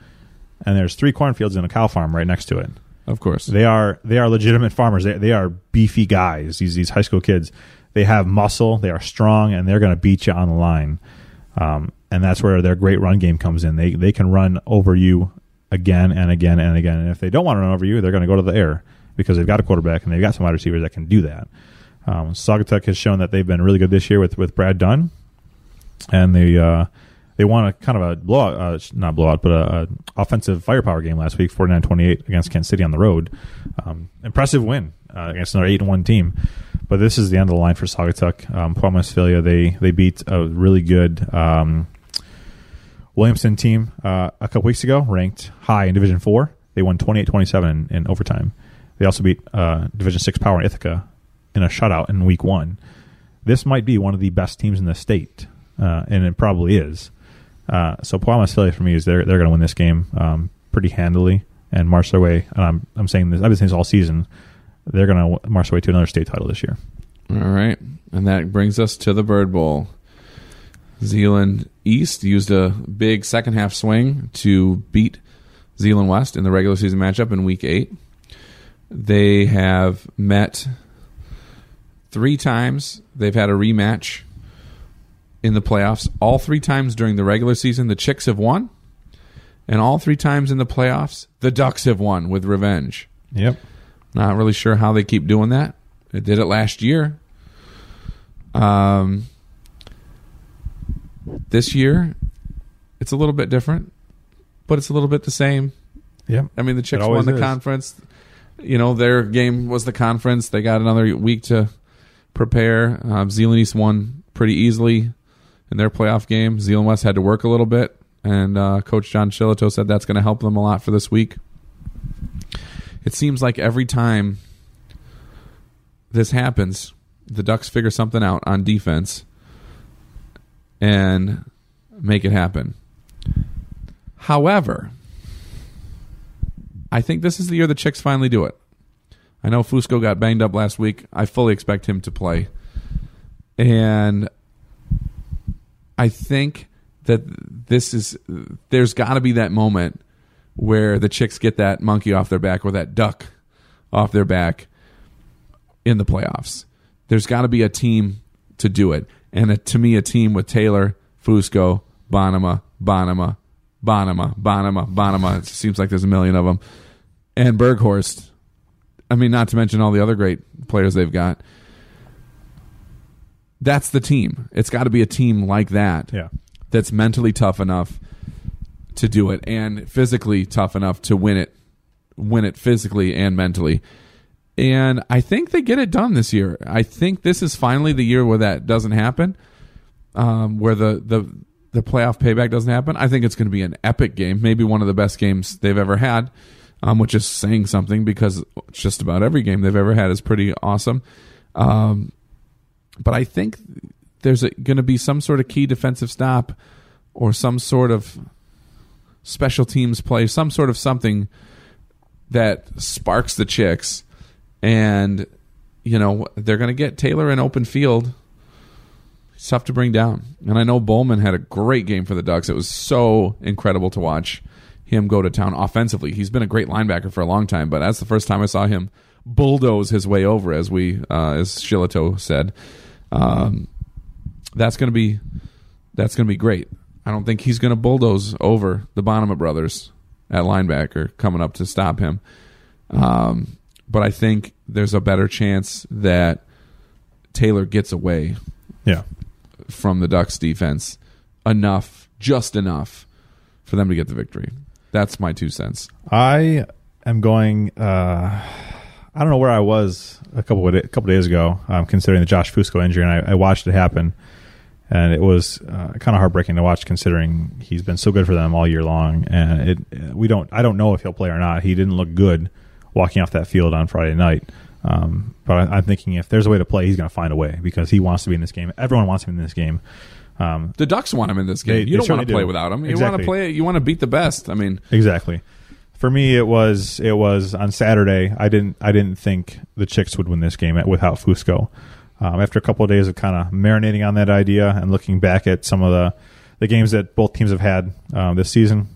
and there's three cornfields and a cow farm right next to it. Of course, They are they are legitimate farmers. They they are beefy guys. These these high school kids. They have muscle. They are strong, and they're going to beat you on the line. Um, and that's where their great run game comes in. They they can run over you again and again and again. And if they don't want to run over you, they're going to go to the air because they've got a quarterback and they've got some wide receivers that can do that. Um, Saugatuck has shown that they've been really good this year with with Brad Dunn, and they uh, they won a kind of a blowout, uh, not blowout, but a, a offensive firepower game last week, 49-28 against Kent City on the road. Um, impressive win uh, against another eight and one team. But this is the end of the line for Saugatuck. Um, Palm Westphalia, they they beat a really good um, Williamston team uh, a couple weeks ago, ranked high in Division Four. They won 28-27 in, in overtime. They also beat uh, Division Six Power in Ithaca in a shutout in Week One. This might be one of the best teams in the state, uh, and it probably is. Uh, so Palm Westphalia for me is they're they're going to win this game um, pretty handily and march their way. And I'm I'm saying this I've been saying this all season. They're going to march their way to another state title this year. All right. And that brings us to the Bird Bowl. Zeeland East used a big second half swing to beat Zeeland West in the regular season matchup in week eight. They have met three times. They've had a rematch in the playoffs. All three times during the regular season, the Chicks have won. And all three times in the playoffs, the Ducks have won with revenge. Yep. Not really sure how they keep doing that. They did it last year. Um, this year, it's a little bit different, but it's a little bit the same. Yeah. I mean, the Chicks won the is. conference. You know, their game was the conference. They got another week to prepare. Um, Zeeland East won pretty easily in their playoff game. Zeeland West had to work a little bit, and uh, Coach John Shillito said that's going to help them a lot for this week. It seems like every time this happens, the Ducks figure something out on defense and make it happen. However, I think this is the year the Chicks finally do it. I know Fusco got banged up last week. I fully expect him to play. And I think that this is there's got to be that moment where the Chicks get that monkey off their back or that duck off their back in the playoffs. There's got to be a team to do it. And a, to me, a team with Taylor, Fusco, Bonema, Bonema, Bonema, Bonema, Bonema. It seems like there's a million of them. And Berghorst. I mean, not to mention all the other great players they've got. That's the team. It's got to be a team like that Yeah. that's mentally tough enough to do it and physically tough enough to win it win it physically and mentally and i think they get it done this year i think this is finally the year where that doesn't happen um, where the, the the playoff payback doesn't happen i think it's going to be an epic game maybe one of the best games they've ever had um, which is saying something because just about every game they've ever had is pretty awesome um, but I think there's going to be some sort of key defensive stop or some sort of special teams play, some sort of something that sparks the chicks. And, you know, they're going to get Taylor in open field. It's tough to bring down. And I know Bowman had a great game for the Ducks. It was so incredible to watch him go to town offensively. He's been a great linebacker for a long time, but that's the first time I saw him bulldoze his way over, as we, uh, as Shillito said. Um, that's going to be that's going to be great. I don't think he's going to bulldoze over the Bonema brothers at linebacker coming up to stop him. Um, but I think there's a better chance that Taylor gets away Yeah. from the Ducks defense enough, just enough for them to get the victory. That's my two cents. I am going. Uh, I don't know where I was a couple of a couple days ago, um, considering the Josh Fusco injury, and I, I watched it happen, and it was uh, kind of heartbreaking to watch, considering he's been so good for them all year long. And it, we don't. I don't know if he'll play or not. He didn't look good walking off that field on Friday night. Um, but I, I'm thinking if there's a way to play, he's going to find a way because he wants to be in this game. Everyone wants him in this game. Um, The Ducks want him in this game. They- you they don't want to play do. without him. Exactly. You want to play. You want to beat the best. I mean, Exactly. For me, it was it was on Saturday. I didn't I didn't think the Chicks would win this game without Fusco. Um, after a couple of days of kind of marinating on that idea and looking back at some of the the games that both teams have had um, this season,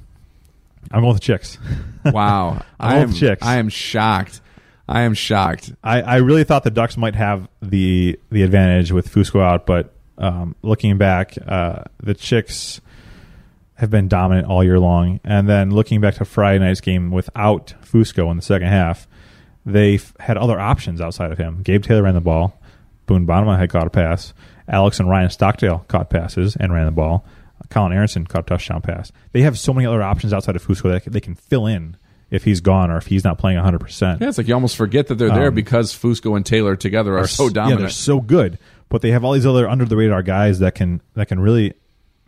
I'm going with the Chicks. wow. I Both am. chicks. I am shocked. I am shocked. I, I really thought the Ducks might have the the advantage with Fusco out, but um, looking back, uh, the Chicks have been dominant all year long. And then looking back to Friday night's game without Fusco in the second half, they f- had other options outside of him. Gabe Taylor ran the ball. Boone Bonema had caught a pass. Alex and Ryan Stockdale caught passes and ran the ball. Colin Aronson caught a touchdown pass. They have so many other options outside of Fusco that they can fill in if he's gone or if he's not playing 100%. Yeah, it's like you almost forget that they're there Um, because Fusco and Taylor together are, so dominant. Yeah, they're so good, but they have all these other under the radar guys that can that can really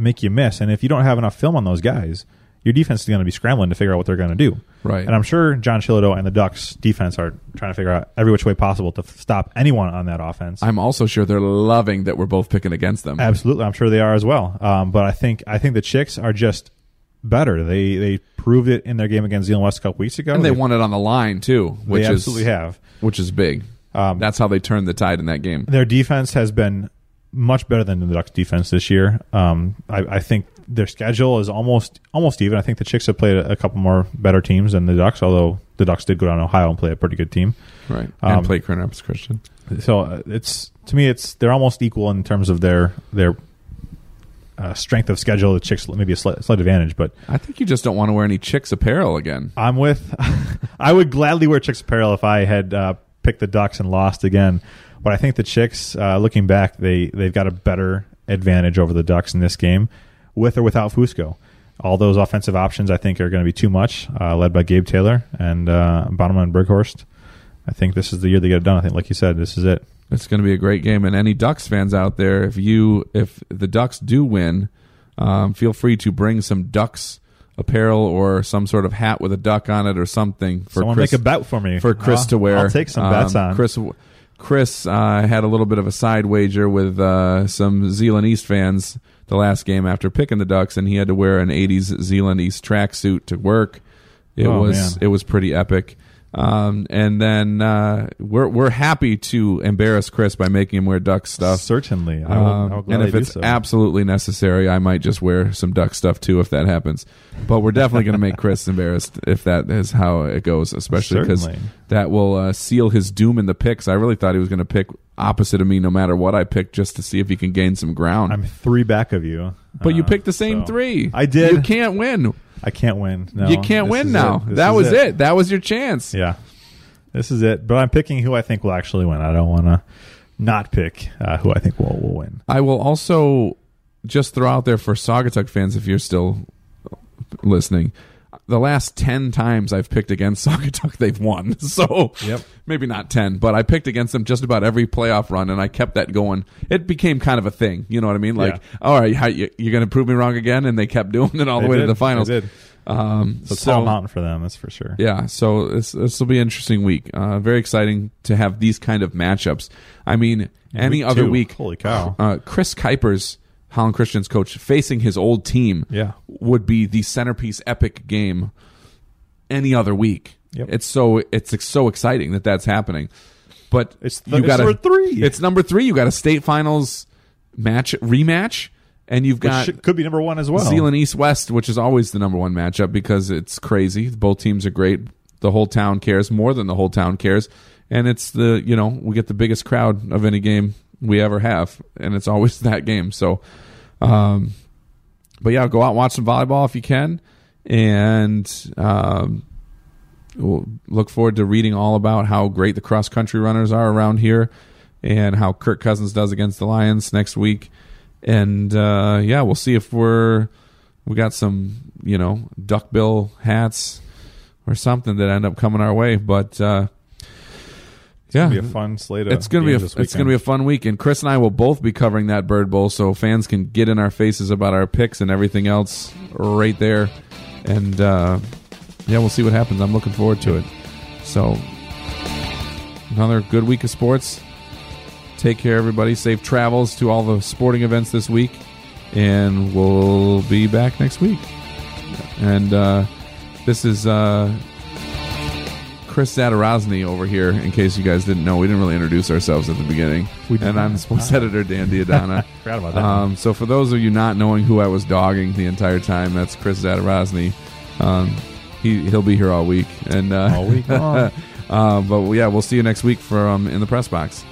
make you miss. And if you don't have enough film on those guys, your defense is going to be scrambling to figure out what they're going to do. Right. And I'm sure John Shillito and the Ducks defense are trying to figure out every which way possible to f- stop anyone on that offense. I'm also sure they're loving that we're both picking against them. Absolutely, I'm sure they are as well. Um, but I think I think the Chicks are just better. They they proved it in their game against Zeeland West a couple weeks ago. and they won it on the line too, They which is absolutely have. which is big. Um, That's how they turned the tide in that game. their defense has been much better than the Ducks' defense this year. Um, I, I think their schedule is almost almost even. I think the Chicks have played a, a couple more better teams than the Ducks, although the Ducks did go down to Ohio and play a pretty good team. Right. Um, and play Rapids Christian. So uh, it's to me, it's they're almost equal in terms of their their uh, strength of schedule. The Chicks maybe a slight, slight advantage, but I think you just don't want to wear any chicks apparel again. I'm with. I would gladly wear Chicks apparel if I had uh, picked the Ducks and lost again. But I think the Chicks, uh, looking back, they they've got a better advantage over the Ducks in this game, with or without Fusco. All those offensive options, I think, are going to be too much. Uh, led by Gabe Taylor and uh, and Berghorst. I think this is the year they get it done. I think, like you said, this is it. It's going to be a great game, and any Ducks fans out there, if you if the Ducks do win, um, feel free to bring some Ducks apparel or some sort of hat with a duck on it or something for Someone Chris make a bet for me for Chris I'll- to wear. I'll take some bets Um, on. Chris. Chris uh, had a little bit of a side wager with uh, some Zeeland East fans the last game after picking the Ducks, and he had to wear an '80s Zeeland East tracksuit to work. It Oh, was man. it was pretty epic. Um, and then uh, we're we're happy to embarrass Chris by making him wear duck stuff. Certainly, I will, I will Um, and if it's so. absolutely necessary, I might just wear some duck stuff too if that happens. But we're definitely going to make Chris embarrassed if that is how it goes, especially because that will uh, seal his doom in the picks. I really thought he was going to pick opposite of me no matter what I picked, just to see if he can gain some ground. I'm three back of you, but you Uh, picked the same so- three. I did. You can't win. I can't win. No, you can't win now. That This That is was it. That was your chance. Yeah, this is it. But I'm picking who I think will actually win. I don't want to not pick uh, who I think will will win. I will also just throw out there for Saugatuck fans, if you're still listening, the last 10 times I've picked against Saugatuck, they've won. So Yep. maybe not 10, but I picked against them just about every playoff run, and I kept that going. It became kind of a thing. You know what I mean? Like, Yeah. all right, how, you, you're going to prove me wrong again? And they kept doing it all the way did. to the finals. They did. Um, It's a so- tall mountain for them, that's for sure. yeah, so this this will be an interesting week. Uh, very exciting to have these kind of matchups. I mean, any Week other two. week, Holy cow. Uh, Chris Kuipers, Holland Christian's coach, facing his old team, Yeah. would be the centerpiece epic game. Any other week, Yep. it's so it's so exciting that that's happening. But It's the- you it's gotta- number three. It's number three. You got a state finals match rematch, and you've got should- could be number one as well. Zeeland East West, which is always the number one matchup because it's crazy. Both teams are great. The whole town cares more than the whole town cares, and it's the you know we get the biggest crowd of any game we ever have, and it's always that game. So, um, but yeah, go out and watch some volleyball if you can, and um, we'll look forward to reading all about how great the cross country runners are around here, and how Kirk Cousins does against the Lions next week and uh, yeah, we'll see if we're we got some you know duckbill hats or something that end up coming our way. But uh, yeah, It'll be a fun slate of it's gonna be a it's gonna be a fun weekend. Chris and I will both be covering that Bird Bowl, so fans can get in our faces about our picks and everything else right there, and uh, yeah, we'll see what happens. I'm looking forward to it. So another good week of sports. Take care, everybody. Safe travels to all the sporting events this week, and we'll be back next week. And uh, this is uh, Chris Zadarozny over here. In case you guys didn't know, we didn't really introduce ourselves at the beginning. We did and I'm sports editor Dan D'Addona. Forgot about that. Um, so for those of you not knowing who I was dogging the entire time, that's Chris Zadarozny. Um, he he'll be here all week and uh, All week long. uh, but yeah, we'll see you next week from in the press box.